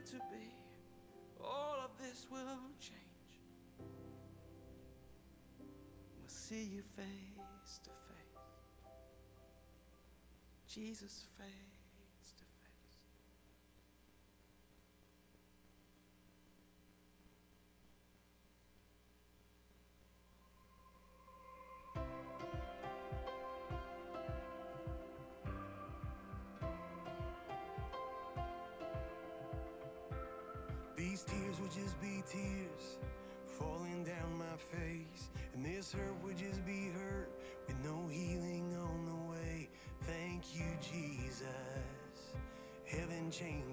meant to be. All of this will change. We'll see you face to face. Jesus face tears falling down my face. And this hurt would just be hurt with no healing on the way. Thank you, Jesus. Heaven changes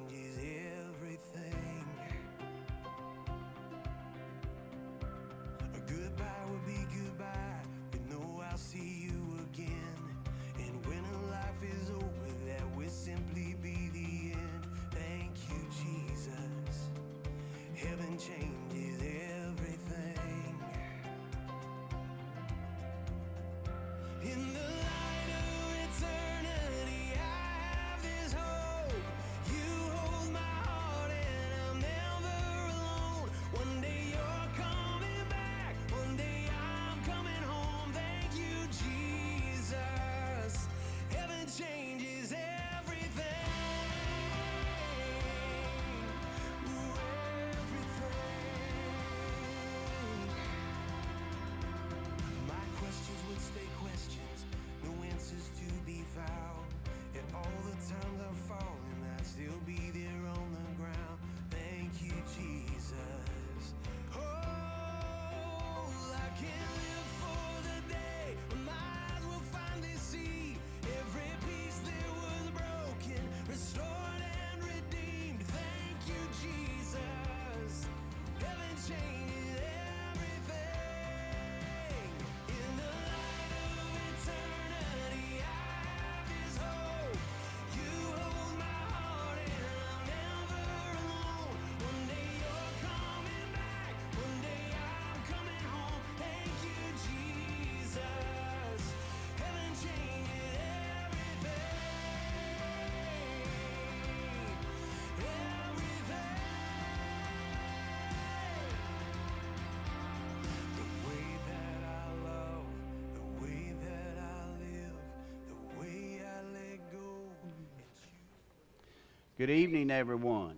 Good evening, everyone.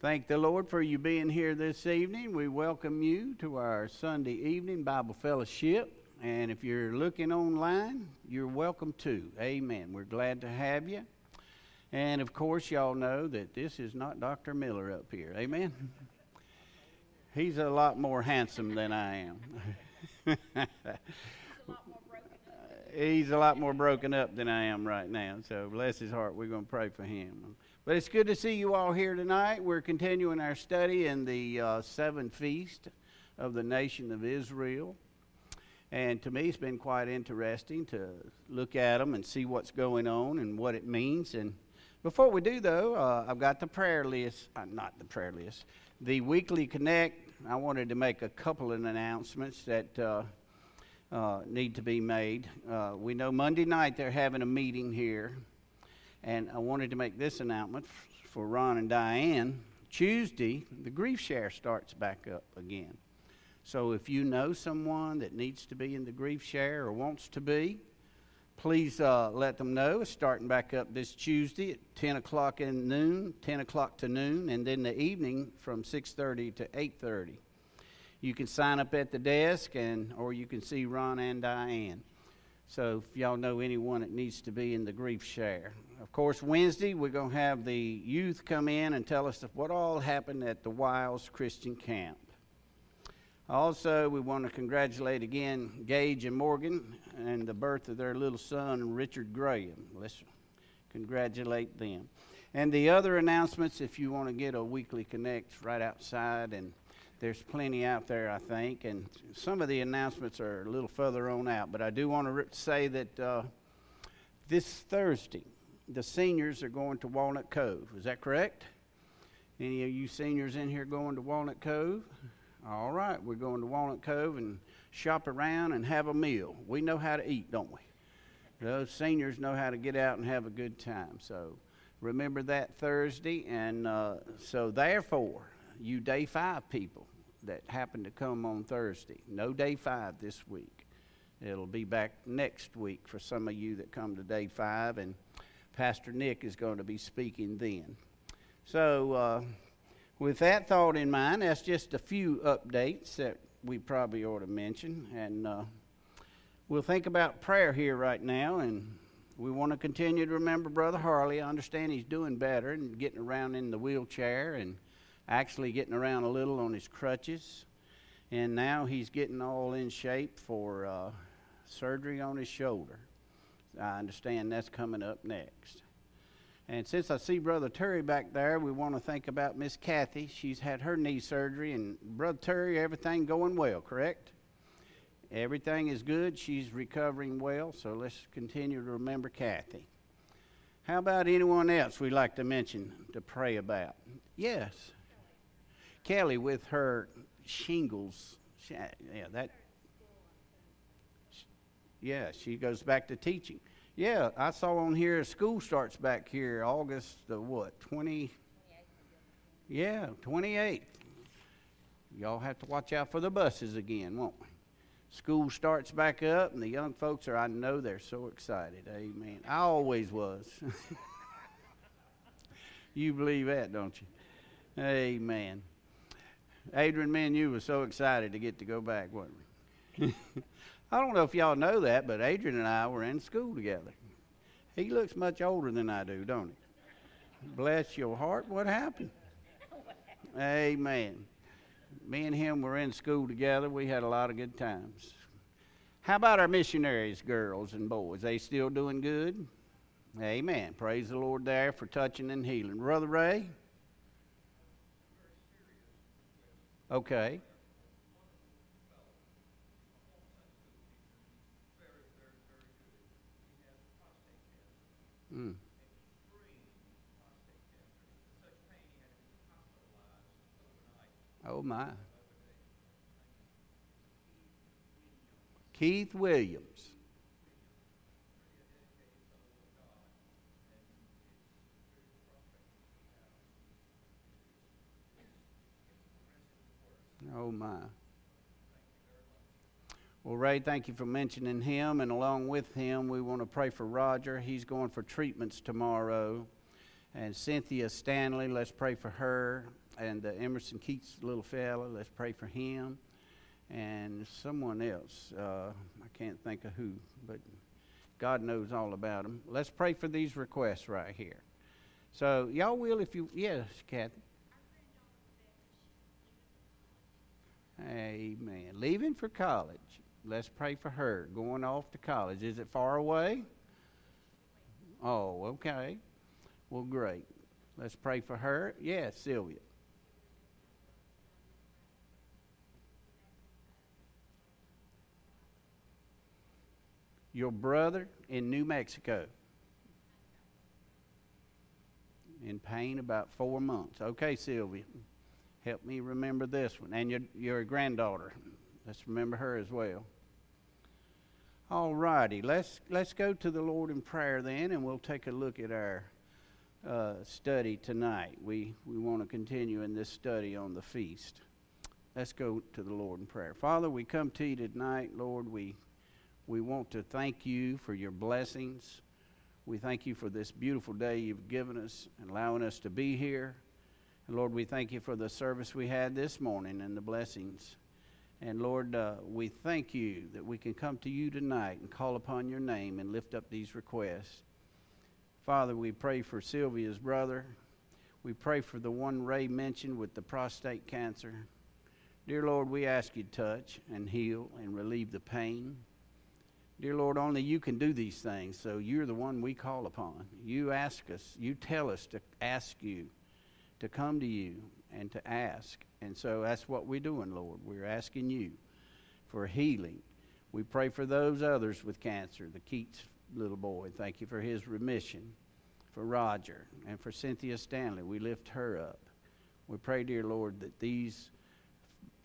Thank the Lord for you being here this evening. We welcome you to our Sunday evening Bible fellowship. And if you're looking online, you're welcome too. Amen. We're glad to have you. And of course, y'all know that this is not Dr. Miller up here. Amen. He's a lot more handsome than I am. He's a lot more broken up than I am right now. So bless his heart. We're going to pray for him. But it's good to see you all here tonight. We're continuing our study in the uh, seven feast of the nation of Israel. And to me, it's been quite interesting to look at them and see what's going on and what it means. And before we do, though, uh, I've got the prayer list, uh, not the prayer list, the weekly connect. I wanted to make a couple of announcements that uh, need to be made. Uh, we know Monday night they're having a meeting here, and I wanted to make this announcement for Ron and Diane. Tuesday, the grief share starts back up again. So if you know someone that needs to be in the grief share or wants to be, please uh, let them know. It's starting back up this Tuesday at 10 o'clock in noon, 10 o'clock to noon, and then the evening from 6:30 to 8:30. You can sign up at the desk, and or you can see Ron and Diane. So if y'all know anyone that needs to be in the grief share. Of course, Wednesday we're going to have the youth come in and tell us what all happened at the Wiles Christian Camp. Also, we want to congratulate again Gage and Morgan and the birth of their little son, Richard Graham. Let's congratulate them. And the other announcements, if you want to get a weekly connect right outside, and there's plenty out there, I think. And some of the announcements are a little further on out, but I do want to say that uh, this Thursday, the seniors are going to Walnut Cove. Is that correct? Any of you seniors in here going to Walnut Cove? All right, we're going to Walnut Cove and shop around and have a meal. We know how to eat, don't we? Those seniors know how to get out and have a good time. So remember that Thursday. And uh, so, therefore, you day five people that happen to come on Thursday, no day five this week. It'll be back next week for some of you that come to day five, and Pastor Nick is going to be speaking then. So, uh, with that thought in mind, that's just a few updates that we probably ought to mention. And uh, we'll think about prayer here right now. And we want to continue to remember Brother Harley. I understand he's doing better and getting around in the wheelchair and actually getting around a little on his crutches. And now he's getting all in shape for uh, surgery on his shoulder. I understand that's coming up next. And since I see Brother Terry back there, we want to think about Miss Kathy. She's had her knee surgery, and Brother Terry, everything going well, correct? Everything is good. She's recovering well, so let's continue to remember Kathy. How about anyone else we'd like to mention to pray about? Yes. Kelly with her shingles. She- uh, Yeah, that. Yeah, she goes back to teaching. Yeah, I saw on here school starts back here August the what, 20? Yeah, 28th. Y'all have to watch out for the buses again, won't we? School starts back up, and the young folks are, I know they're so excited. Amen. I always was. you believe that, don't you? Amen. Adrian, me and you were so excited to get to go back, weren't we? I don't know if y'all know that, but Adrian and I were in school together. He looks much older than I do, don't he? Bless your heart. What happened? Amen. Me and him were in school together. We had a lot of good times. How about our missionaries, girls and boys? They still doing good? Amen. Praise the Lord there for touching and healing. Brother Ray? Okay. Mm. Oh my. Keith Williams. Oh my. Well, Ray, thank you for mentioning him, and along with him, we want to pray for Roger. He's going for treatments tomorrow. And Cynthia Stanley, let's pray for her. And uh, Emerson Keats, little fella, let's pray for him. And someone else, uh, I can't think of who, but God knows all about them. Let's pray for these requests right here. So, y'all will if you, yes, Kathy. Amen. Leaving for college. Let's pray for her. Going off to college. Is it far away? Oh, okay. Well, great. Let's pray for her. Yes, Sylvia. Your brother in New Mexico. In pain about four months. Okay, Sylvia. Help me remember this one. And your, your granddaughter. Let's remember her as well. All righty. Let's, let's go to the Lord in prayer then, and we'll take a look at our uh, study tonight. We, we want to continue in this study on the feast. Let's go to the Lord in prayer. Father, we come to you tonight, Lord. We, we want to thank you for your blessings. We thank you for this beautiful day you've given us and allowing us to be here. Lord, we thank you for the service we had this morning and the blessings. And Lord, uh, we thank you that we can come to you tonight and call upon your name and lift up these requests. Father, we pray for Sylvia's brother. We pray for the one Ray mentioned with the prostate cancer. Dear Lord, we ask you to touch and heal and relieve the pain. Dear Lord, only you can do these things, so you're the one we call upon. You ask us, you tell us to ask you, to come to you and to ask. And so that's what we're doing, Lord. We're asking you for healing. We pray for those others with cancer, the Keats little boy. Thank you for his remission. For Roger and for Cynthia Stanley, we lift her up. We pray, dear Lord, that these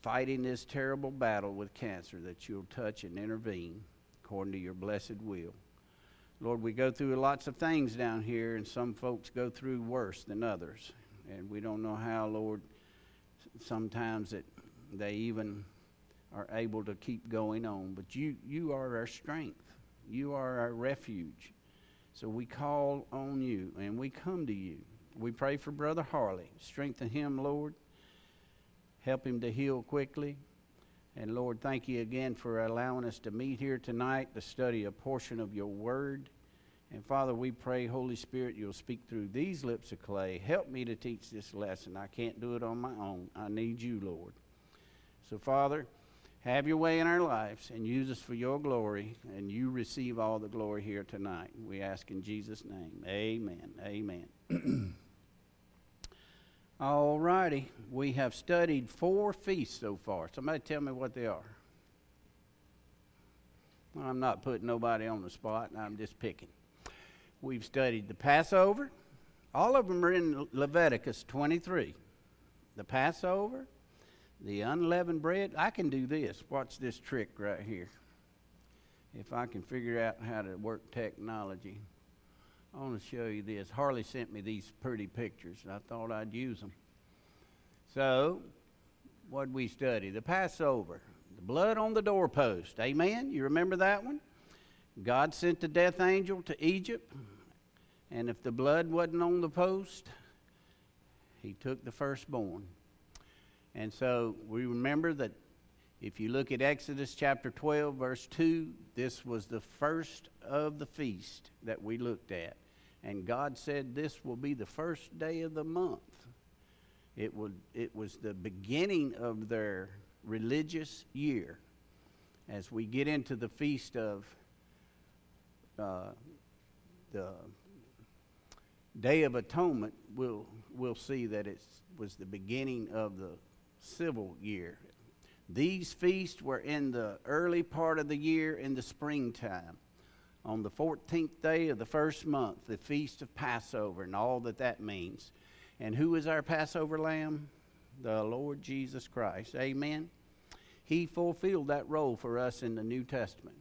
fighting this terrible battle with cancer, that you'll touch and intervene according to your blessed will. Lord, we go through lots of things down here, and some folks go through worse than others. And we don't know how, Lord, sometimes that they even are able to keep going on. But you, you are our strength, you are our refuge. So we call on you and we come to you. We pray for Brother Harley. Strengthen him, Lord. Help him to heal quickly. And Lord, thank you again for allowing us to meet here tonight to study a portion of your word. And Father, we pray, Holy Spirit, you'll speak through these lips of clay. Help me to teach this lesson. I can't do it on my own. I need you, Lord. So, Father, have your way in our lives and use us for your glory, and you receive all the glory here tonight. We ask in Jesus' name. Amen. Amen. all righty. We have studied four feasts so far. Somebody tell me what they are. I'm not putting nobody on the spot, I'm just picking. We've studied the Passover. All of them are in Leviticus 23. The Passover, the unleavened bread. I can do this. Watch this trick right here. If I can figure out how to work technology, I want to show you this. Harley sent me these pretty pictures, and I thought I'd use them. So, what we study? The Passover, the blood on the doorpost. Amen. You remember that one? God sent the death angel to Egypt, and if the blood wasn't on the post, he took the firstborn. And so we remember that if you look at Exodus chapter 12, verse 2, this was the first of the feast that we looked at. And God said this will be the first day of the month. It, would, it was the beginning of their religious year. As we get into the feast of uh, the Day of Atonement, we'll, we'll see that it was the beginning of the civil year. These feasts were in the early part of the year in the springtime. On the 14th day of the first month, the feast of Passover, and all that that means. And who is our Passover lamb? The Lord Jesus Christ. Amen. He fulfilled that role for us in the New Testament.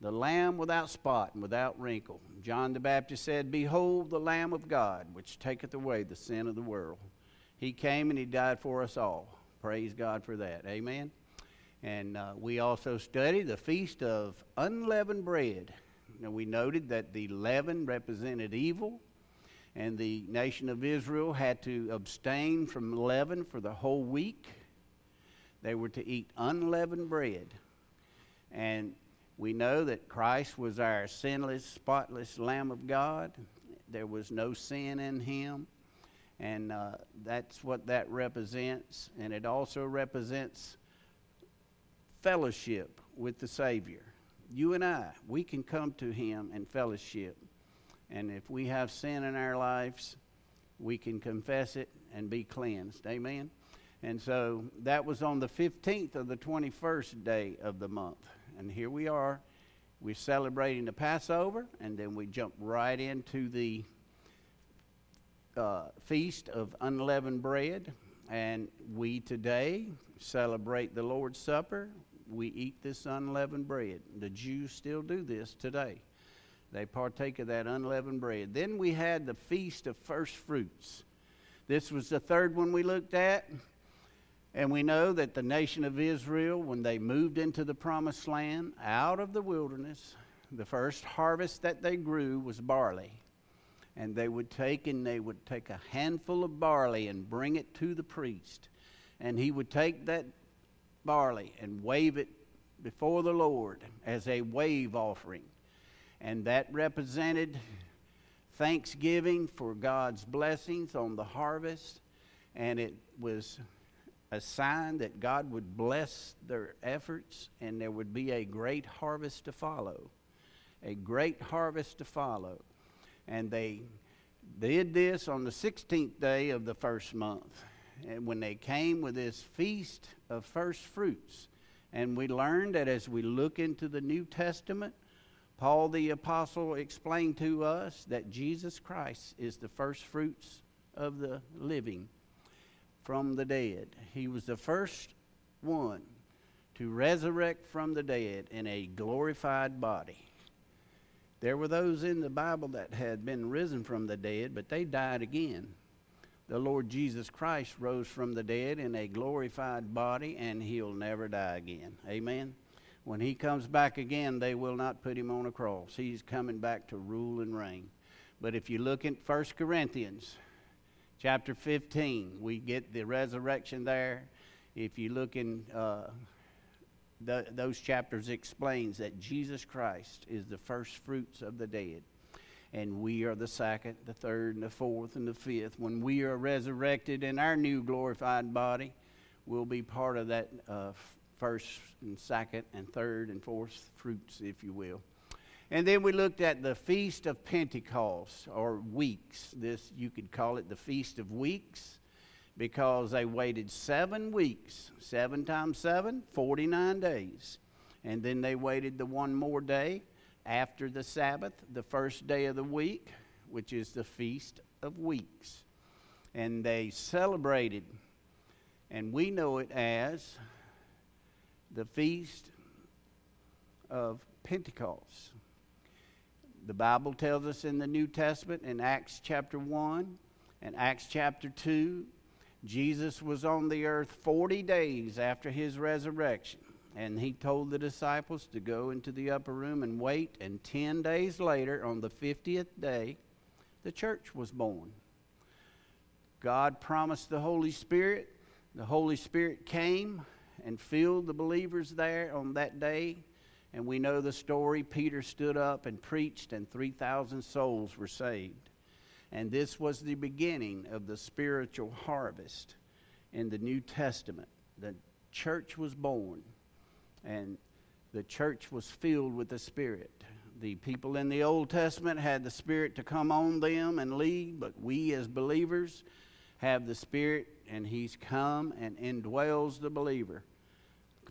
The Lamb without spot and without wrinkle. John the Baptist said, Behold the Lamb of God, which taketh away the sin of the world. He came and He died for us all. Praise God for that. Amen. And uh, we also studied the Feast of Unleavened Bread. Now, we noted that the leaven represented evil, and the nation of Israel had to abstain from leaven for the whole week. They were to eat unleavened bread. And we know that Christ was our sinless, spotless Lamb of God. There was no sin in him. And uh, that's what that represents. And it also represents fellowship with the Savior. You and I, we can come to him and fellowship. And if we have sin in our lives, we can confess it and be cleansed. Amen? And so that was on the 15th of the 21st day of the month. And here we are. We're celebrating the Passover, and then we jump right into the uh, Feast of Unleavened Bread. And we today celebrate the Lord's Supper. We eat this unleavened bread. The Jews still do this today. They partake of that unleavened bread. Then we had the Feast of First Fruits. This was the third one we looked at. And we know that the nation of Israel, when they moved into the promised land out of the wilderness, the first harvest that they grew was barley. And they would take and they would take a handful of barley and bring it to the priest. And he would take that barley and wave it before the Lord as a wave offering. And that represented thanksgiving for God's blessings on the harvest. And it was a sign that God would bless their efforts and there would be a great harvest to follow. A great harvest to follow. And they did this on the 16th day of the first month. And when they came with this feast of first fruits. And we learned that as we look into the New Testament, Paul the Apostle explained to us that Jesus Christ is the first fruits of the living from the dead. He was the first one to resurrect from the dead in a glorified body. There were those in the Bible that had been risen from the dead, but they died again. The Lord Jesus Christ rose from the dead in a glorified body, and he'll never die again. Amen. When he comes back again, they will not put him on a cross. He's coming back to rule and reign. But if you look at 1 Corinthians chapter 15, we get the resurrection there. If you look in uh, those chapters, explains that Jesus Christ is the first fruits of the dead. And we are the second, the third, and the fourth, and the fifth. When we are resurrected in our new glorified body, we'll be part of that uh, first and second and third and fourth fruits, if you will. And then we looked at the Feast of Pentecost, or weeks. This, you could call it the Feast of Weeks, because they waited seven weeks, seven times seven, 49 days. And then they waited the one more day after the Sabbath, the first day of the week, which is the Feast of Weeks. And they celebrated, and we know it as the Feast of Pentecost. The Bible tells us in the New Testament in Acts chapter 1 and Acts chapter 2, Jesus was on the earth 40 days after his resurrection. And he told the disciples to go into the upper room and wait. And 10 days later, on the 50th day, the church was born. God promised the Holy Spirit. The Holy Spirit came and filled the believers there on that day. And we know the story. Peter stood up and preached, and 3,000 souls were saved. And this was the beginning of the spiritual harvest in the New Testament. The church was born, and the church was filled with the Spirit. The people in the Old Testament had the Spirit to come on them and lead, but we as believers have the Spirit, and He's come and indwells the believer.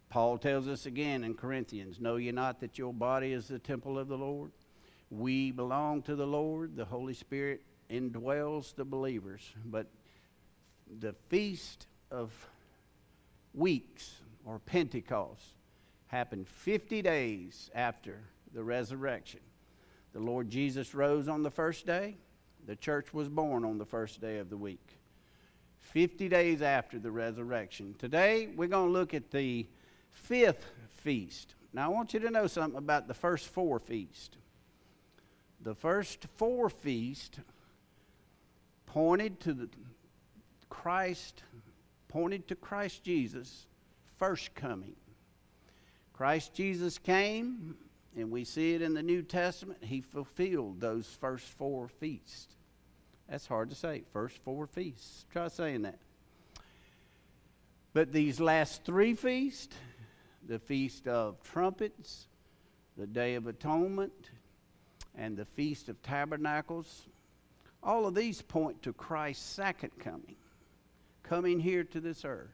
Paul tells us again in Corinthians Know ye not that your body is the temple of the Lord? We belong to the Lord. The Holy Spirit indwells the believers. But the Feast of Weeks, or Pentecost, happened 50 days after the resurrection. The Lord Jesus rose on the first day. The church was born on the first day of the week. 50 days after the resurrection. Today, we're going to look at the fifth feast. Now, I want you to know something about the first four feasts. The first four feasts pointed to the Christ, pointed to Christ Jesus' first coming. Christ Jesus came, and we see it in the New Testament. He fulfilled those first four feasts. That's hard to say. First four feasts. Try saying that. But these last three feasts, the Feast of Trumpets, the Day of Atonement, and the Feast of Tabernacles, all of these point to Christ's second coming, coming here to this earth,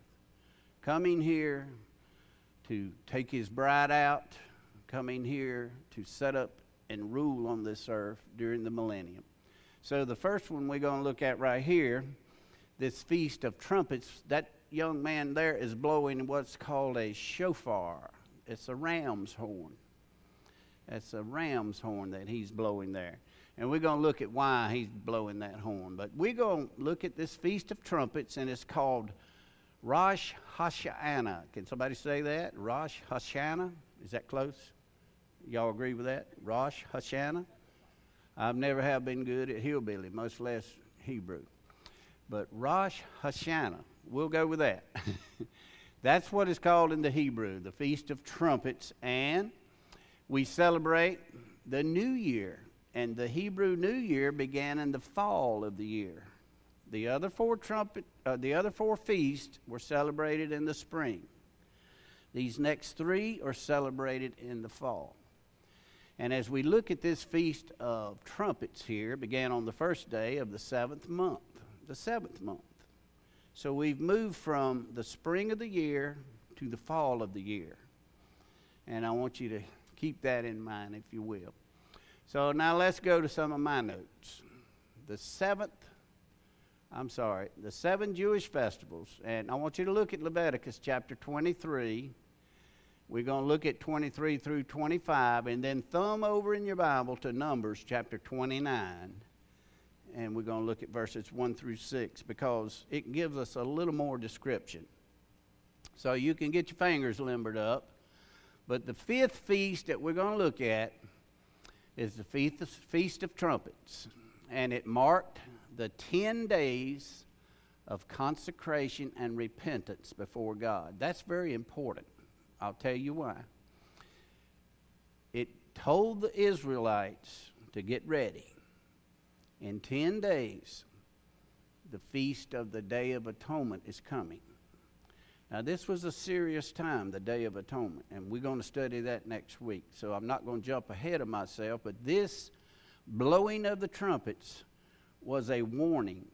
coming here to take his bride out, coming here to set up and rule on this earth during the millennium. So, the first one we're going to look at right here, this Feast of Trumpets, that young man there is blowing what's called a shofar. It's a ram's horn. It's a ram's horn that he's blowing there. And we're going to look at why he's blowing that horn. But we're going to look at this Feast of Trumpets, and it's called Rosh Hashanah. Can somebody say that? Rosh Hashanah? Is that close? Y'all agree with that? Rosh Hashanah? I've never have been good at hillbilly, much less Hebrew. But Rosh Hashanah, we'll go with that. That's what is called in the Hebrew, the Feast of Trumpets. And we celebrate the new year. And the Hebrew New Year began in the fall of the year. The other four trumpet, uh, the other four feasts were celebrated in the spring. These next three are celebrated in the fall. And as we look at this feast of trumpets here, began on the first day of the seventh month. The seventh month. So we've moved from the spring of the year to the fall of the year. And I want you to keep that in mind, if you will. So now let's go to some of my notes. The seventh, I'm sorry, the seven Jewish festivals. And I want you to look at Leviticus chapter 23 We're going to look at 23 through 25 and then thumb over in your Bible to Numbers chapter 29. And we're going to look at verses 1 through 6 because it gives us a little more description. So you can get your fingers limbered up. But the fifth feast that we're going to look at is the Feast of, Trumpets. And it marked the 10 days of consecration and repentance before God. That's very important. I'll tell you why. It told the Israelites to get ready. In 10 days, the feast of the Day of Atonement is coming. Now, this was a serious time, the Day of Atonement, and we're going to study that next week. So I'm not going to jump ahead of myself, but this blowing of the trumpets was a warning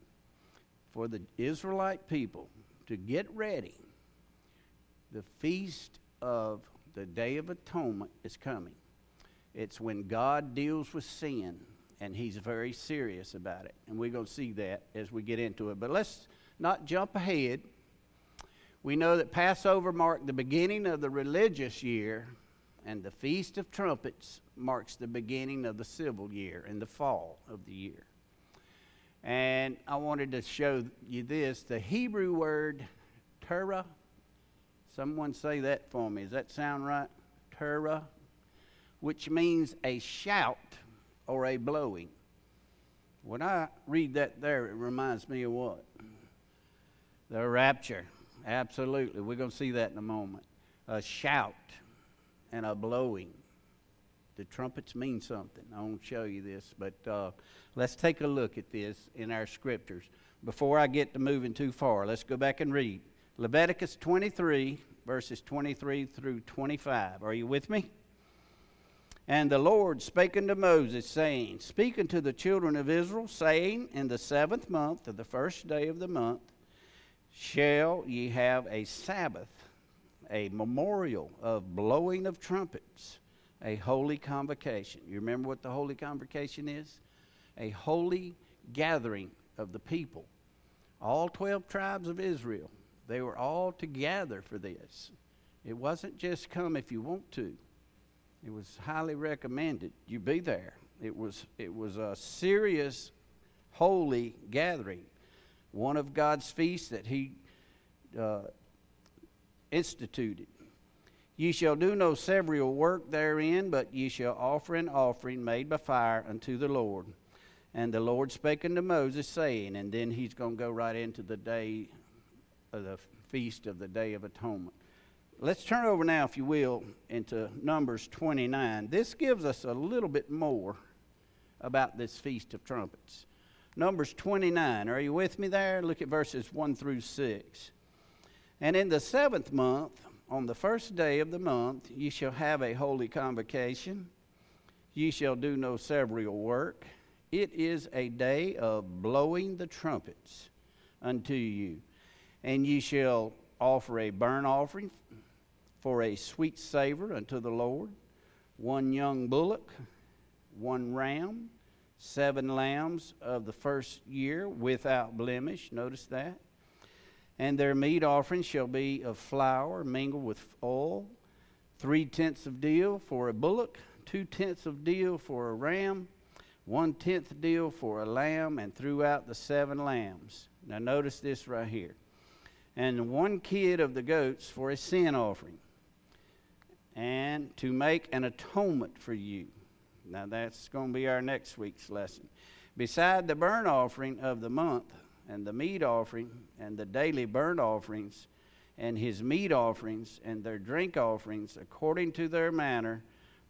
for the Israelite people to get ready. The feast of the Day of Atonement is coming. It's when God deals with sin, and He's very serious about it. And we're going to see that as we get into it. But let's not jump ahead. We know that Passover marked the beginning of the religious year, and the Feast of Trumpets marks the beginning of the civil year and the fall of the year. And I wanted to show you this the Hebrew word Terah. Someone say that for me. Does that sound right? Terah, which means a shout or a blowing. When I read that there, it reminds me of what? The rapture. Absolutely. We're going to see that in a moment. A shout and a blowing. The trumpets mean something. I won't show you this, but uh, let's take a look at this in our scriptures. Before I get to moving too far, let's go back and read Leviticus 23, verses 23 through 25. Are you with me? And the Lord spake unto Moses, saying, Speak unto the children of Israel, saying, In the seventh month of the first day of the month shall ye have a Sabbath, a memorial of blowing of trumpets, a holy convocation. You remember what the holy convocation is? A holy gathering of the people. All 12 tribes of Israel, they were all together for this. It wasn't just come if you want to. It was highly recommended you be there. It was, it was a serious, holy gathering. One of God's feasts that He uh, instituted. Ye shall do no several work therein, but ye shall offer an offering made by fire unto the Lord. And the Lord spake unto Moses, saying, and then he's going to go right into the day of the feast of the Day of Atonement. Let's turn over now, if you will, into Numbers 29. This gives us a little bit more about this Feast of Trumpets. Numbers 29. Are you with me there? Look at verses 1 through 6. And in the seventh month, on the first day of the month, ye shall have a holy convocation. Ye shall do no several work. It is a day of blowing the trumpets unto you. And ye shall offer a burnt offering for a sweet savor unto the Lord, one young bullock, one ram, seven lambs of the first year without blemish. Notice that. And their meat offering shall be of flour mingled with oil, three tenths of deal for a bullock, two tenths of deal for a ram, one tenth deal for a lamb, and throughout the seven lambs. Now, notice this right here. And one kid of the goats for a sin offering, and to make an atonement for you. Now, that's going to be our next week's lesson. Beside the burnt offering of the month, and the meat offering, and the daily burnt offerings, and his meat offerings, and their drink offerings, according to their manner,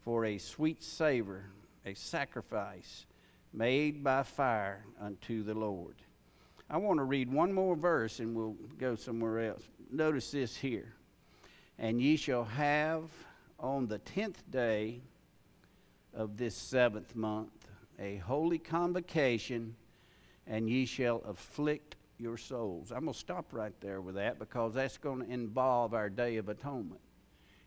for a sweet savor, a sacrifice made by fire unto the Lord. I want to read one more verse and we'll go somewhere else. Notice this here. And ye shall have on the tenth day of this seventh month a holy convocation, and ye shall afflict your souls. I'm going to stop right there with that because that's going to involve our day of atonement.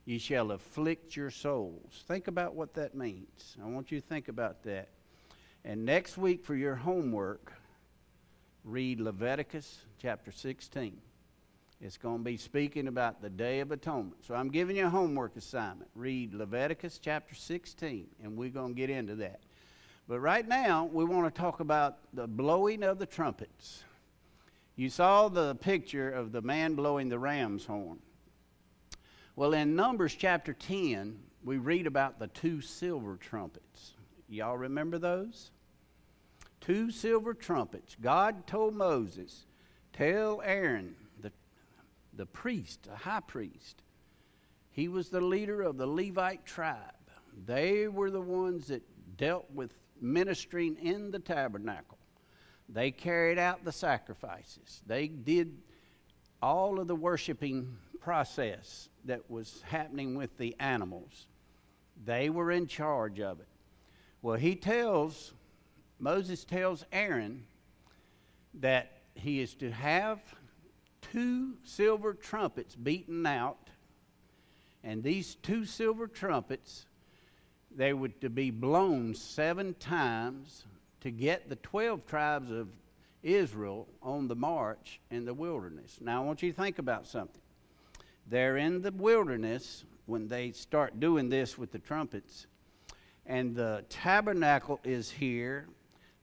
Ye shall afflict your souls. Think about what that means. I want you to think about that. And next week for your homework, read Leviticus chapter 16. It's going to be speaking about the Day of Atonement. So I'm giving you a homework assignment. Read Leviticus chapter 16, and we're going to get into that. But right now, we want to talk about the blowing of the trumpets. You saw the picture of the man blowing the ram's horn. Well, in Numbers chapter 10, we read about the two silver trumpets. Y'all remember those? Two silver trumpets. God told Moses, Tell Aaron, the, priest, the high priest, he was the leader of the Levite tribe. They were the ones that dealt with ministering in the tabernacle. They carried out the sacrifices. They did all of the worshiping process that was happening with the animals. They were in charge of it. Well, he tells, Moses tells Aaron that he is to have two silver trumpets beaten out, and these two silver trumpets, they were to be blown seven times to get the 12 tribes of Israel on the march in the wilderness. Now, I want you to think about something. They're in the wilderness when they start doing this with the trumpets, and the tabernacle is here.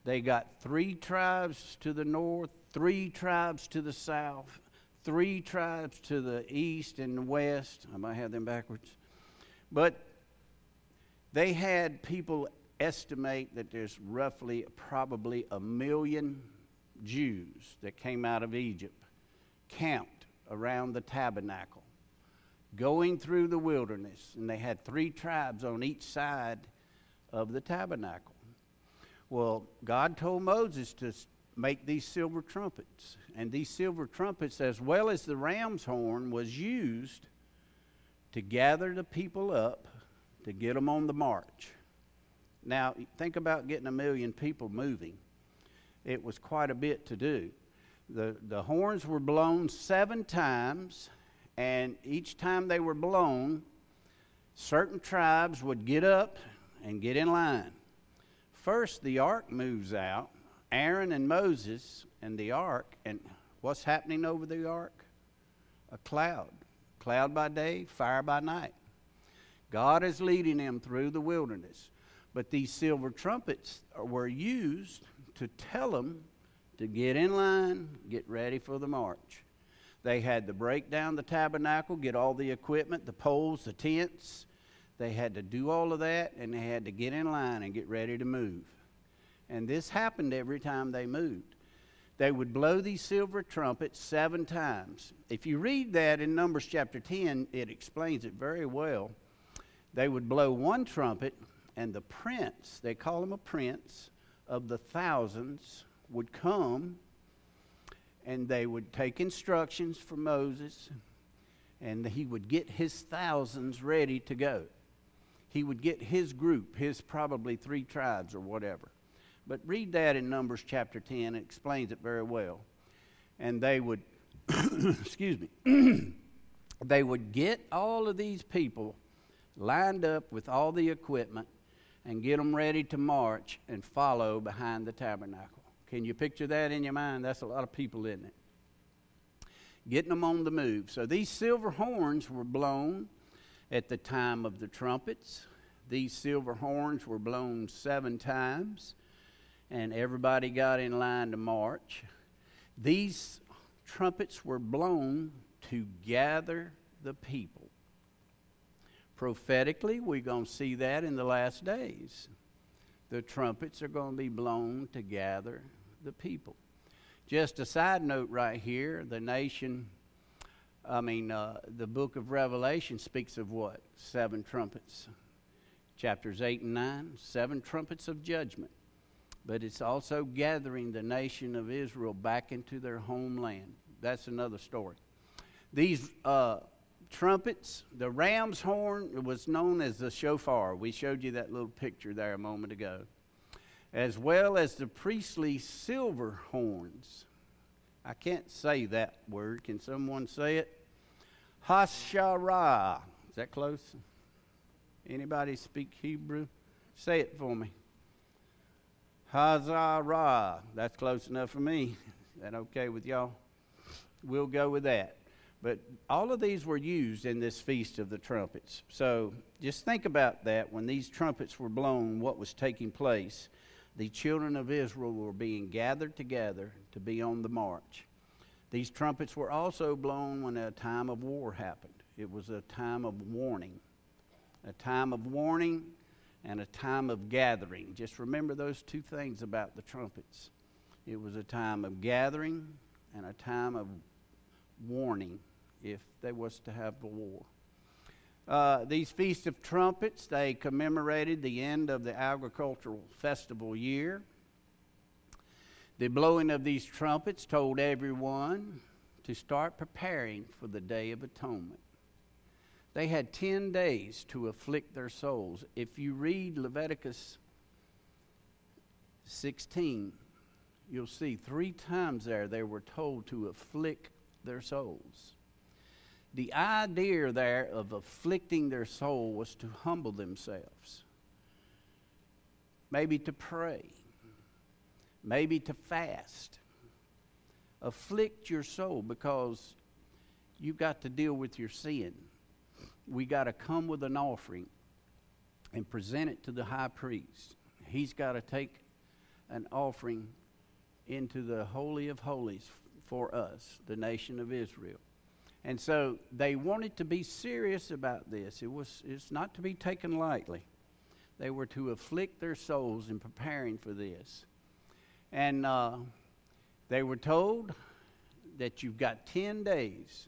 They got three tribes to the north, three tribes to the south, three tribes to the east and the west. I might have them backwards. But they had people estimate that there's roughly probably a million Jews that came out of Egypt camped around the tabernacle, going through the wilderness, and they had three tribes on each side of the tabernacle. Well, God told Moses to make these silver trumpets, and these silver trumpets, as well as the ram's horn, was used to gather the people up to get them on the march. Now, think about getting a million people moving. It was quite a bit to do. The, the horns were blown seven times, and each time they were blown, certain tribes would get up and get in line. First, the ark moves out. Aaron and Moses and the ark, and what's happening over the ark? A cloud. Cloud by day, fire by night. God is leading them through the wilderness. But these silver trumpets were used to tell them to get in line, get ready for the march. They had to break down the tabernacle, get all the equipment, the poles, the tents. They had to do all of that, and they had to get in line and get ready to move. And this happened every time they moved. They would blow these silver trumpets seven times. If you read that in Numbers chapter 10, it explains it very well. They would blow one trumpet, and the prince, they call him a prince, of the thousands would come and they would take instructions from Moses and he would get his thousands ready to go. He would get his group, his probably three tribes or whatever. But read that in Numbers chapter 10, it explains it very well. And they would, excuse me, they would get all of these people lined up with all the equipment and get them ready to march and follow behind the tabernacle. Can you picture that in your mind? That's a lot of people, isn't it? Getting them on the move. So these silver horns were blown at the time of the trumpets. These silver horns were blown seven times, and everybody got in line to march. These trumpets were blown to gather the people. Prophetically, we're going to see that in the last days. The trumpets are going to be blown to gather the people. Just a side note right here the nation, I mean, uh, the book of Revelation speaks of what? Seven trumpets. Chapters 8 and 9, seven trumpets of judgment. But it's also gathering the nation of Israel back into their homeland. That's another story. These uh, trumpets, the ram's horn was known as the shofar. We showed you that little picture there a moment ago. As well as the priestly silver horns. I can't say that word. Can someone say it? Hashara. Is that close? Anybody speak Hebrew? Say it for me. Hazara. That's close enough for me. Is that okay with y'all? We'll go with that. But all of these were used in this Feast of the Trumpets. So just think about that. When these trumpets were blown, what was taking place? The children of Israel were being gathered together to be on the march. These trumpets were also blown when a time of war happened. It was a time of warning. A time of warning and a time of gathering. Just remember those two things about the trumpets. It was a time of gathering and a time of warning if there was to have a war. Uh, these Feast of Trumpets, they commemorated the end of the agricultural festival year. The blowing of these trumpets told everyone to start preparing for the Day of Atonement. They had 10 days to afflict their souls. If you read Leviticus 16, you'll see three times there they were told to afflict their souls. The idea there of afflicting their soul was to humble themselves, maybe to pray, maybe to fast. Afflict your soul because you've got to deal with your sin. We got to come with an offering and present it to the high priest. He's got to take an offering into the Holy of Holies for us, the nation of Israel. And so they wanted to be serious about this. It was it's not to be taken lightly. They were to afflict their souls in preparing for this. And uh, they were told that you've got 10 days.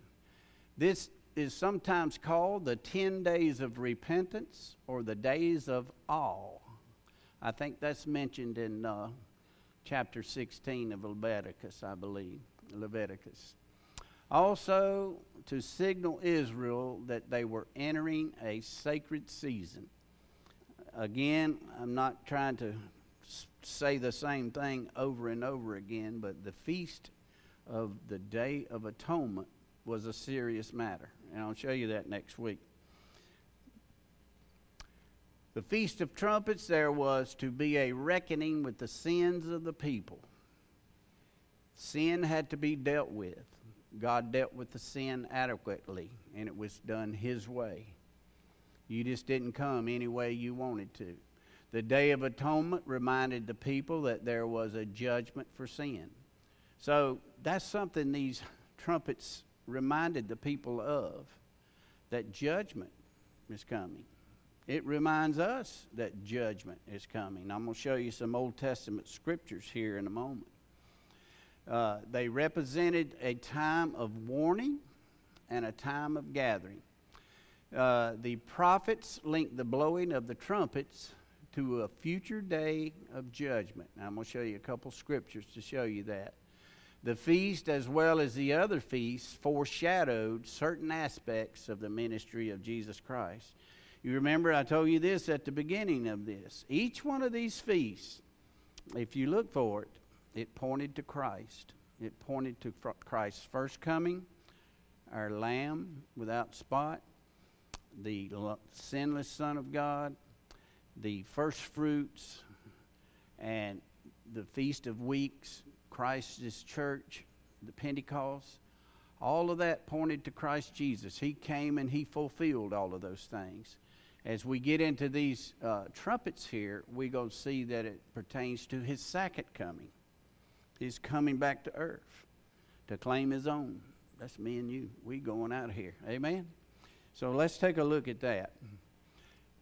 This is sometimes called the 10 days of repentance or the days of awe. I think that's mentioned in uh, chapter 16 of Leviticus, I believe. Leviticus. Also, to signal Israel that they were entering a sacred season. Again, I'm not trying to say the same thing over and over again, but the feast of the Day of Atonement was a serious matter. And I'll show you that next week. The Feast of Trumpets, there was to be a reckoning with the sins of the people. Sin had to be dealt with. God dealt with the sin adequately, and it was done His way. You just didn't come any way you wanted to. The Day of Atonement reminded the people that there was a judgment for sin. So that's something these trumpets reminded the people of that judgment is coming. It reminds us that judgment is coming. I'm going to show you some Old Testament scriptures here in a moment. Uh, they represented a time of warning and a time of gathering. Uh, the prophets linked the blowing of the trumpets to a future day of judgment. Now, I'm going to show you a couple scriptures to show you that. The feast, as well as the other feasts, foreshadowed certain aspects of the ministry of Jesus Christ. You remember I told you this at the beginning of this. Each one of these feasts, if you look for it, it pointed to Christ. It pointed to Christ's first coming, our Lamb without spot, the sinless Son of God, the first fruits, and the Feast of Weeks, Christ's church, the Pentecost. All of that pointed to Christ Jesus. He came and he fulfilled all of those things. As we get into these uh, trumpets here, we're going to see that it pertains to his second coming. his coming back to earth to claim his own. That's me and you. We going out of here. Amen? So let's take a look at that.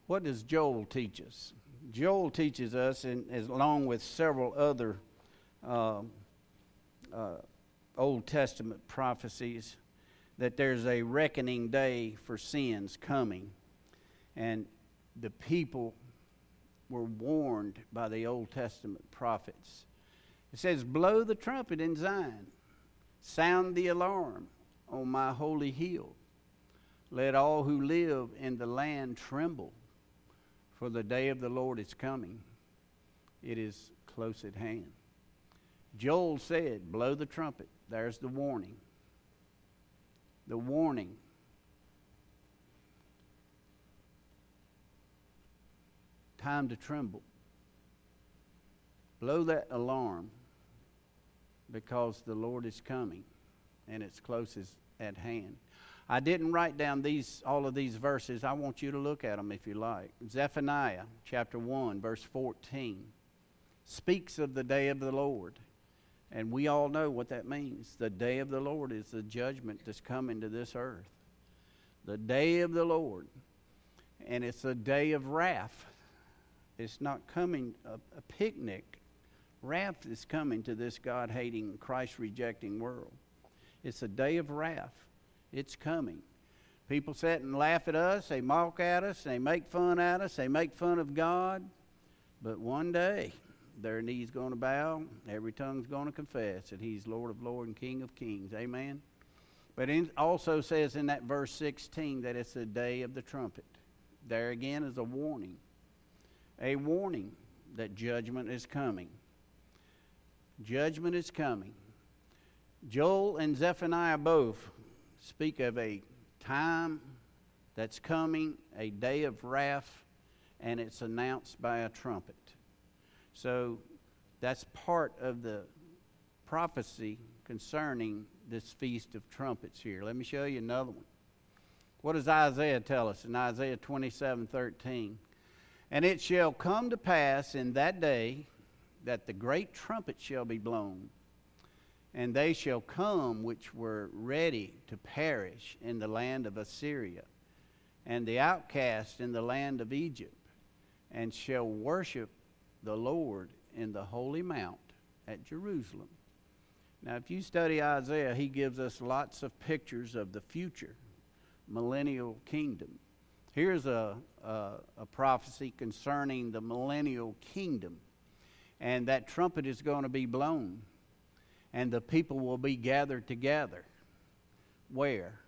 What does Joel teach us? Joel teaches us, and as along with several other um, uh, Old Testament prophecies, that there's a reckoning day for sins coming. And the people were warned by the Old Testament prophets. It says, Blow the trumpet in Zion, sound the alarm on my holy hill. Let all who live in the land tremble, for the day of the Lord is coming. It is close at hand. Joel said, Blow the trumpet. There's the warning. The warning. Time to tremble. Blow that alarm because the Lord is coming and it's close as, at hand. I didn't write down these all of these verses. I want you to look at them if you like. Zephaniah chapter 1 verse 14 speaks of the day of the Lord. And we all know what that means. The day of the Lord is the judgment that's coming to this earth. The day of the Lord. And it's a day of wrath. It's not coming a, a picnic. Wrath is coming to this God hating, Christ rejecting world. It's a day of wrath. It's coming. People sit and laugh at us, they mock at us, they make fun at us, they make fun of God. But one day, their knees going to bow, every tongue's going to confess that He's Lord of Lords and King of Kings. Amen. But it also says in that verse 16 that it's the day of the trumpet. There again is a warning, a warning that judgment is coming. Judgment is coming. Joel and Zephaniah both speak of a time that's coming, a day of wrath, and it's announced by a trumpet. So that's part of the prophecy concerning this Feast of Trumpets here. Let me show you another one. What does Isaiah tell us in Isaiah 27 13? And it shall come to pass in that day that the great trumpet shall be blown, and they shall come which were ready to perish in the land of Assyria, and the outcast in the land of Egypt, and shall worship the Lord in the holy mount at Jerusalem. Now, if you study Isaiah, he gives us lots of pictures of the future millennial kingdom. Here's a, a, a prophecy concerning the millennial kingdom. And that trumpet is going to be blown, and the people will be gathered together. Where?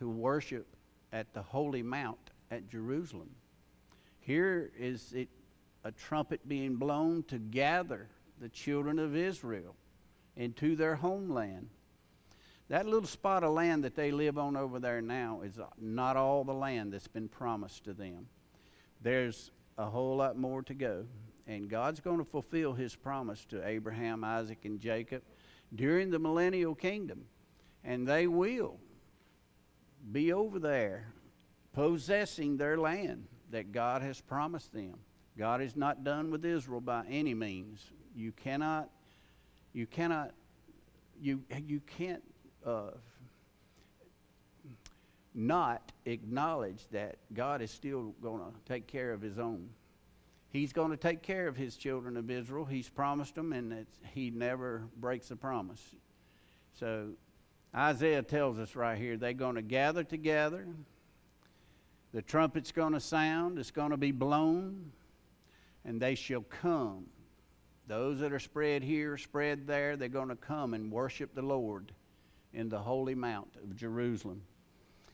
To worship at the holy mount at Jerusalem. Here is it a trumpet being blown to gather the children of Israel into their homeland. That little spot of land that they live on over there now is not all the land that's been promised to them. There's a whole lot more to go. And God's going to fulfill his promise to Abraham, Isaac, and Jacob during the millennial kingdom. And they will be over there possessing their land that God has promised them. God is not done with Israel by any means. You cannot, you cannot, you, you can't uh, not acknowledge that God is still going to take care of his own. He's going to take care of his children of Israel. He's promised them, and he never breaks a promise. So Isaiah tells us right here they're going to gather together. The trumpet's going to sound, it's going to be blown, and they shall come. Those that are spread here, spread there, they're going to come and worship the Lord in the holy mount of Jerusalem.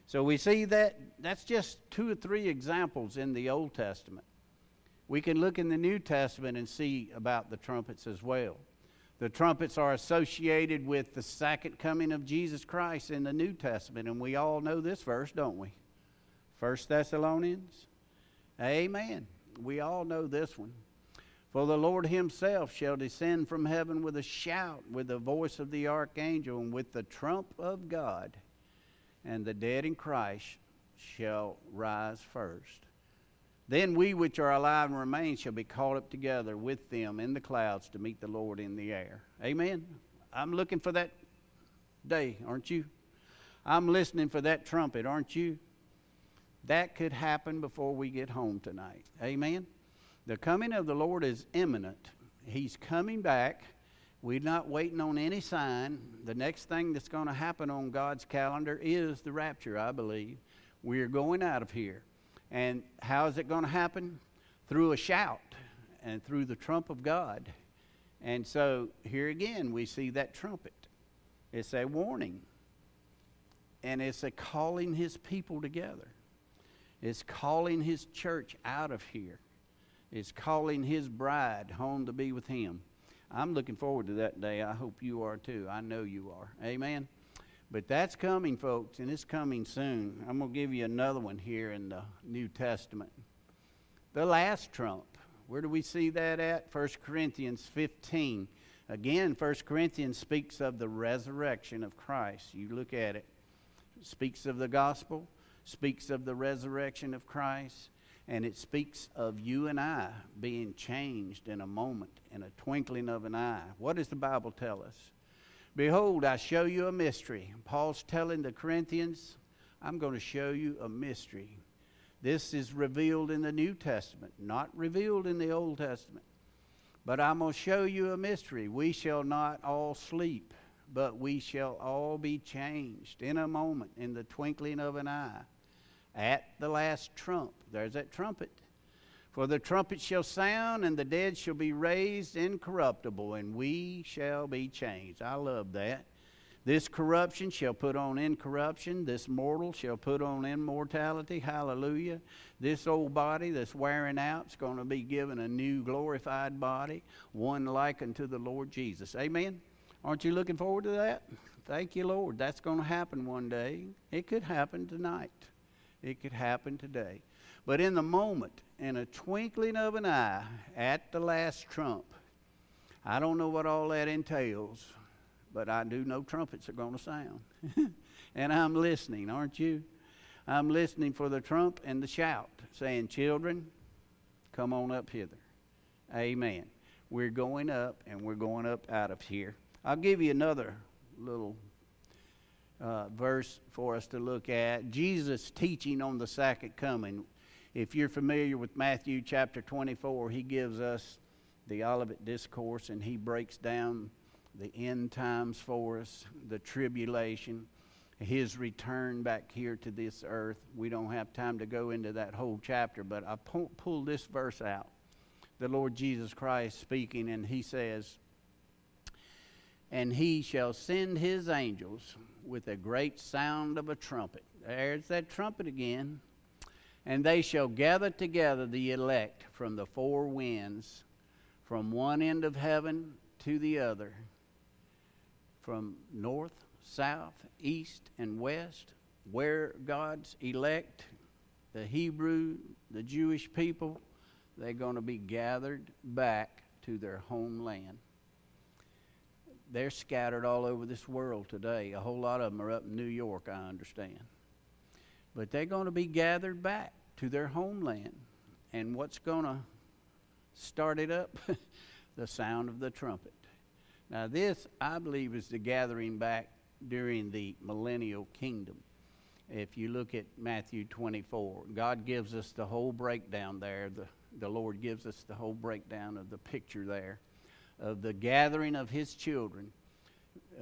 So we see that that's just two or three examples in the Old Testament. We can look in the New Testament and see about the trumpets as well. The trumpets are associated with the second coming of Jesus Christ in the New Testament, and we all know this verse, don't we? First Thessalonians. Amen. We all know this one. For the Lord himself shall descend from heaven with a shout, with the voice of the archangel, and with the trump of God, and the dead in Christ shall rise first. Then we which are alive and remain shall be caught up together with them in the clouds to meet the Lord in the air. Amen. I'm looking for that day, aren't you? I'm listening for that trumpet, aren't you? That could happen before we get home tonight. Amen. The coming of the Lord is imminent. He's coming back. We're not waiting on any sign. The next thing that's going to happen on God's calendar is the rapture, I believe. We're going out of here. And how is it going to happen? Through a shout and through the trump of God. And so here again, we see that trumpet. It's a warning, and it's a calling his people together. It's calling his church out of here. It's calling his bride home to be with him. I'm looking forward to that day. I hope you are too. I know you are. Amen. But that's coming, folks, and it's coming soon. I'm going to give you another one here in the New Testament. The last trump. Where do we see that at? 1 Corinthians 15. Again, 1 Corinthians speaks of the resurrection of Christ. You look at it. speaks of the gospel, speaks of the resurrection of Christ, and it speaks of you and I being changed in a moment, in a twinkling of an eye. What does the Bible tell us? Behold, I show you a mystery. Paul's telling the Corinthians, I'm going to show you a mystery. This is revealed in the New Testament, not revealed in the Old Testament. But I'm going to show you a mystery. We shall not all sleep, but we shall all be changed in a moment, in the twinkling of an eye, at the last trump. There's that trumpet. For the trumpet shall sound, and the dead shall be raised incorruptible, and we shall be changed. I love that. This corruption shall put on incorruption. This mortal shall put on immortality. Hallelujah. This old body that's wearing out is going to be given a new glorified body, one like unto the Lord Jesus. Amen. Aren't you looking forward to that? Thank you, Lord. That's going to happen one day. It could happen tonight. It could happen today. But in the moment, in a twinkling of an eye, at the last trump, I don't know what all that entails, but I do know trumpets are going to sound. and I'm listening, aren't you? I'm listening for the trump and the shout, saying, Children, come on up hither. Amen. We're going up and we're going up out of here. I'll give you another little uh, verse for us to look at. Jesus teaching on the second coming. If you're familiar with Matthew chapter 24, he gives us the Olivet Discourse and he breaks down the end times for us, the tribulation, his return back here to this earth. We don't have time to go into that whole chapter, but I pull, pull this verse out. The Lord Jesus Christ speaking, and he says, And he shall send his angels with a great sound of a trumpet. There's that trumpet again. And they shall gather together the elect from the four winds, from one end of heaven to the other, from north, south, east, and west, where God's elect, the Hebrew, the Jewish people, they're going to be gathered back to their homeland. They're scattered all over this world today. A whole lot of them are up in New York, I understand. But they're going to be gathered back to their homeland. And what's going to start it up? the sound of the trumpet. Now, this, I believe, is the gathering back during the millennial kingdom. If you look at Matthew 24, God gives us the whole breakdown there. The, the Lord gives us the whole breakdown of the picture there of the gathering of His children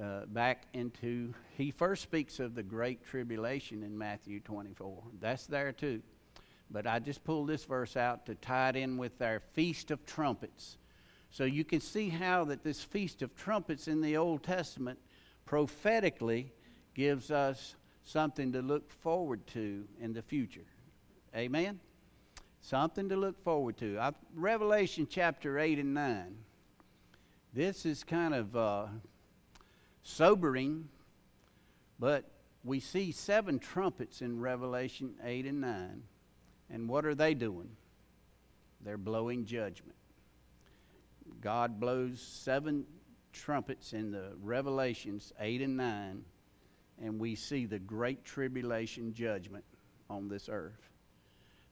uh, back into. He first speaks of the great tribulation in Matthew 24. That's there too. But I just pulled this verse out to tie it in with our Feast of Trumpets. So you can see how that this Feast of Trumpets in the Old Testament prophetically gives us something to look forward to in the future. Amen? Something to look forward to. I, Revelation chapter 8 and 9. This is kind of uh, sobering, but we see seven trumpets in Revelation 8 and 9. And what are they doing? They're blowing judgment. God blows seven trumpets in the Revelations 8 and 9, and we see the great tribulation judgment on this earth.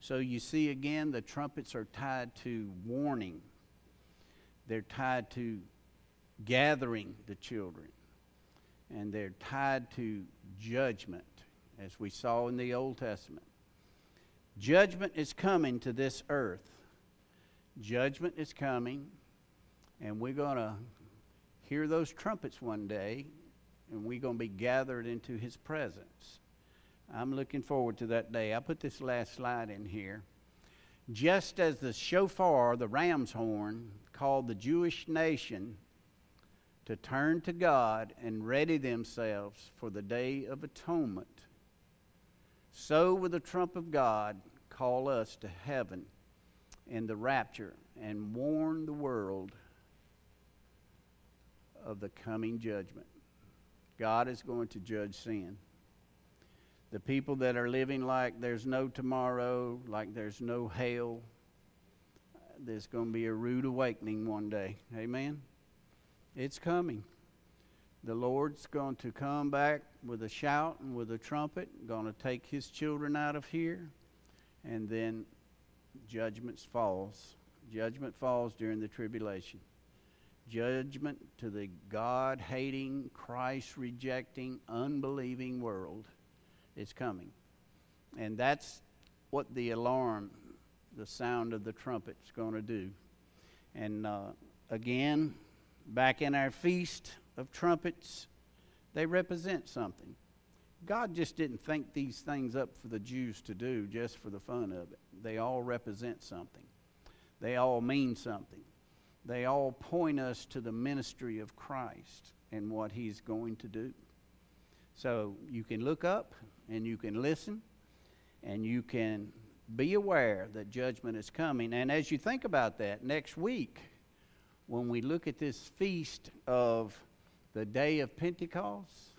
So you see again, the trumpets are tied to warning, they're tied to gathering the children, and they're tied to judgment, as we saw in the Old Testament. Judgment is coming to this earth. Judgment is coming, and we're going to hear those trumpets one day, and we're going to be gathered into his presence. I'm looking forward to that day. I put this last slide in here. Just as the shofar, the ram's horn, called the Jewish nation to turn to God and ready themselves for the day of atonement, so will the trump of God call us to heaven in the rapture and warn the world of the coming judgment. God is going to judge sin. The people that are living like there's no tomorrow, like there's no hell, there's going to be a rude awakening one day. Amen? It's coming. The Lord's going to come back with a shout and with a trumpet, going to take his children out of here, and then judgment falls. Judgment falls during the tribulation. Judgment to the God hating, Christ rejecting, unbelieving world is coming. And that's what the alarm, the sound of the trumpet, is going to do. And uh, again, back in our feast of trumpets, they represent something. God just didn't think these things up for the Jews to do just for the fun of it. They all represent something, they all mean something. They all point us to the ministry of Christ and what He's going to do. So you can look up and you can listen and you can be aware that judgment is coming. And as you think about that, next week, when we look at this feast of the day of Pentecost,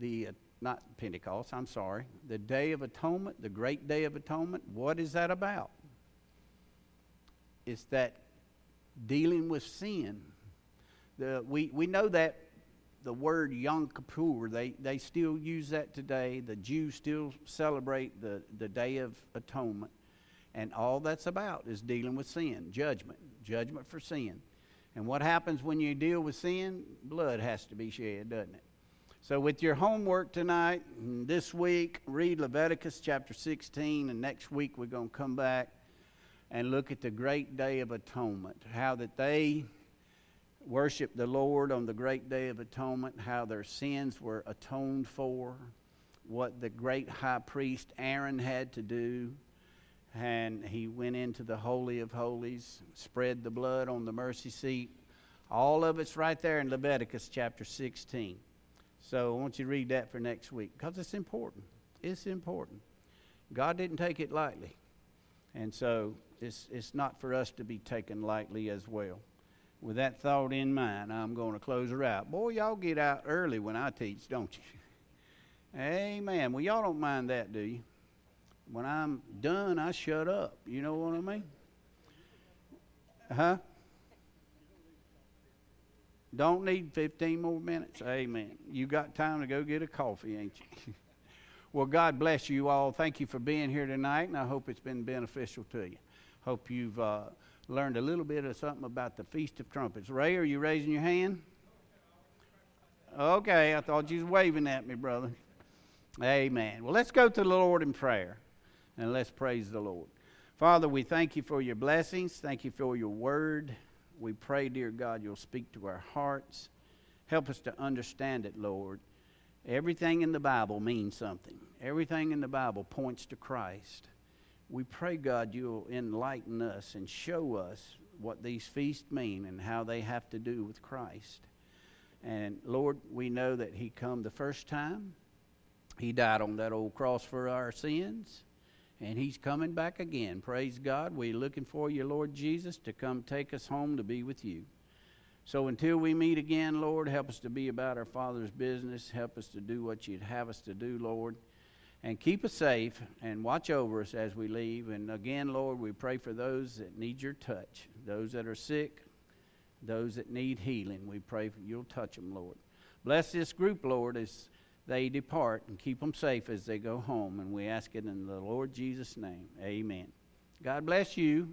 the uh, not Pentecost, I'm sorry, the day of atonement, the great day of atonement, what is that about? It's that dealing with sin. The, we, we know that the word Yom Kippur, they, they still use that today. The Jews still celebrate the, the Day of Atonement. And all that's about is dealing with sin, judgment, judgment for sin. And what happens when you deal with sin? Blood has to be shed, doesn't it? So, with your homework tonight, this week, read Leviticus chapter 16, and next week we're going to come back and look at the great day of atonement, how that they worshiped the Lord on the great day of atonement, how their sins were atoned for, what the great high priest Aaron had to do. And he went into the Holy of Holies, spread the blood on the mercy seat. All of it's right there in Leviticus chapter 16. So I want you to read that for next week because it's important. It's important. God didn't take it lightly. And so it's, it's not for us to be taken lightly as well. With that thought in mind, I'm going to close her out. Boy, y'all get out early when I teach, don't you? Amen. Well, y'all don't mind that, do you? When I'm done, I shut up. You know what I mean? Huh? Don't need 15 more minutes. Amen. You got time to go get a coffee, ain't you? well, God bless you all. Thank you for being here tonight, and I hope it's been beneficial to you. Hope you've uh, learned a little bit of something about the Feast of Trumpets. Ray, are you raising your hand? Okay, I thought you was waving at me, brother. Amen. Well, let's go to the Lord in prayer, and let's praise the Lord. Father, we thank you for your blessings. Thank you for your word. We pray, dear God, you'll speak to our hearts. Help us to understand it, Lord. Everything in the Bible means something, everything in the Bible points to Christ. We pray, God, you'll enlighten us and show us what these feasts mean and how they have to do with Christ. And Lord, we know that He come the first time. He died on that old cross for our sins and he's coming back again. Praise God. We're looking for you, Lord Jesus, to come take us home to be with you. So until we meet again, Lord, help us to be about our Father's business. Help us to do what you'd have us to do, Lord. And keep us safe and watch over us as we leave. And again, Lord, we pray for those that need your touch, those that are sick, those that need healing. We pray for you'll touch them, Lord. Bless this group, Lord, as they depart and keep them safe as they go home. And we ask it in the Lord Jesus' name. Amen. God bless you.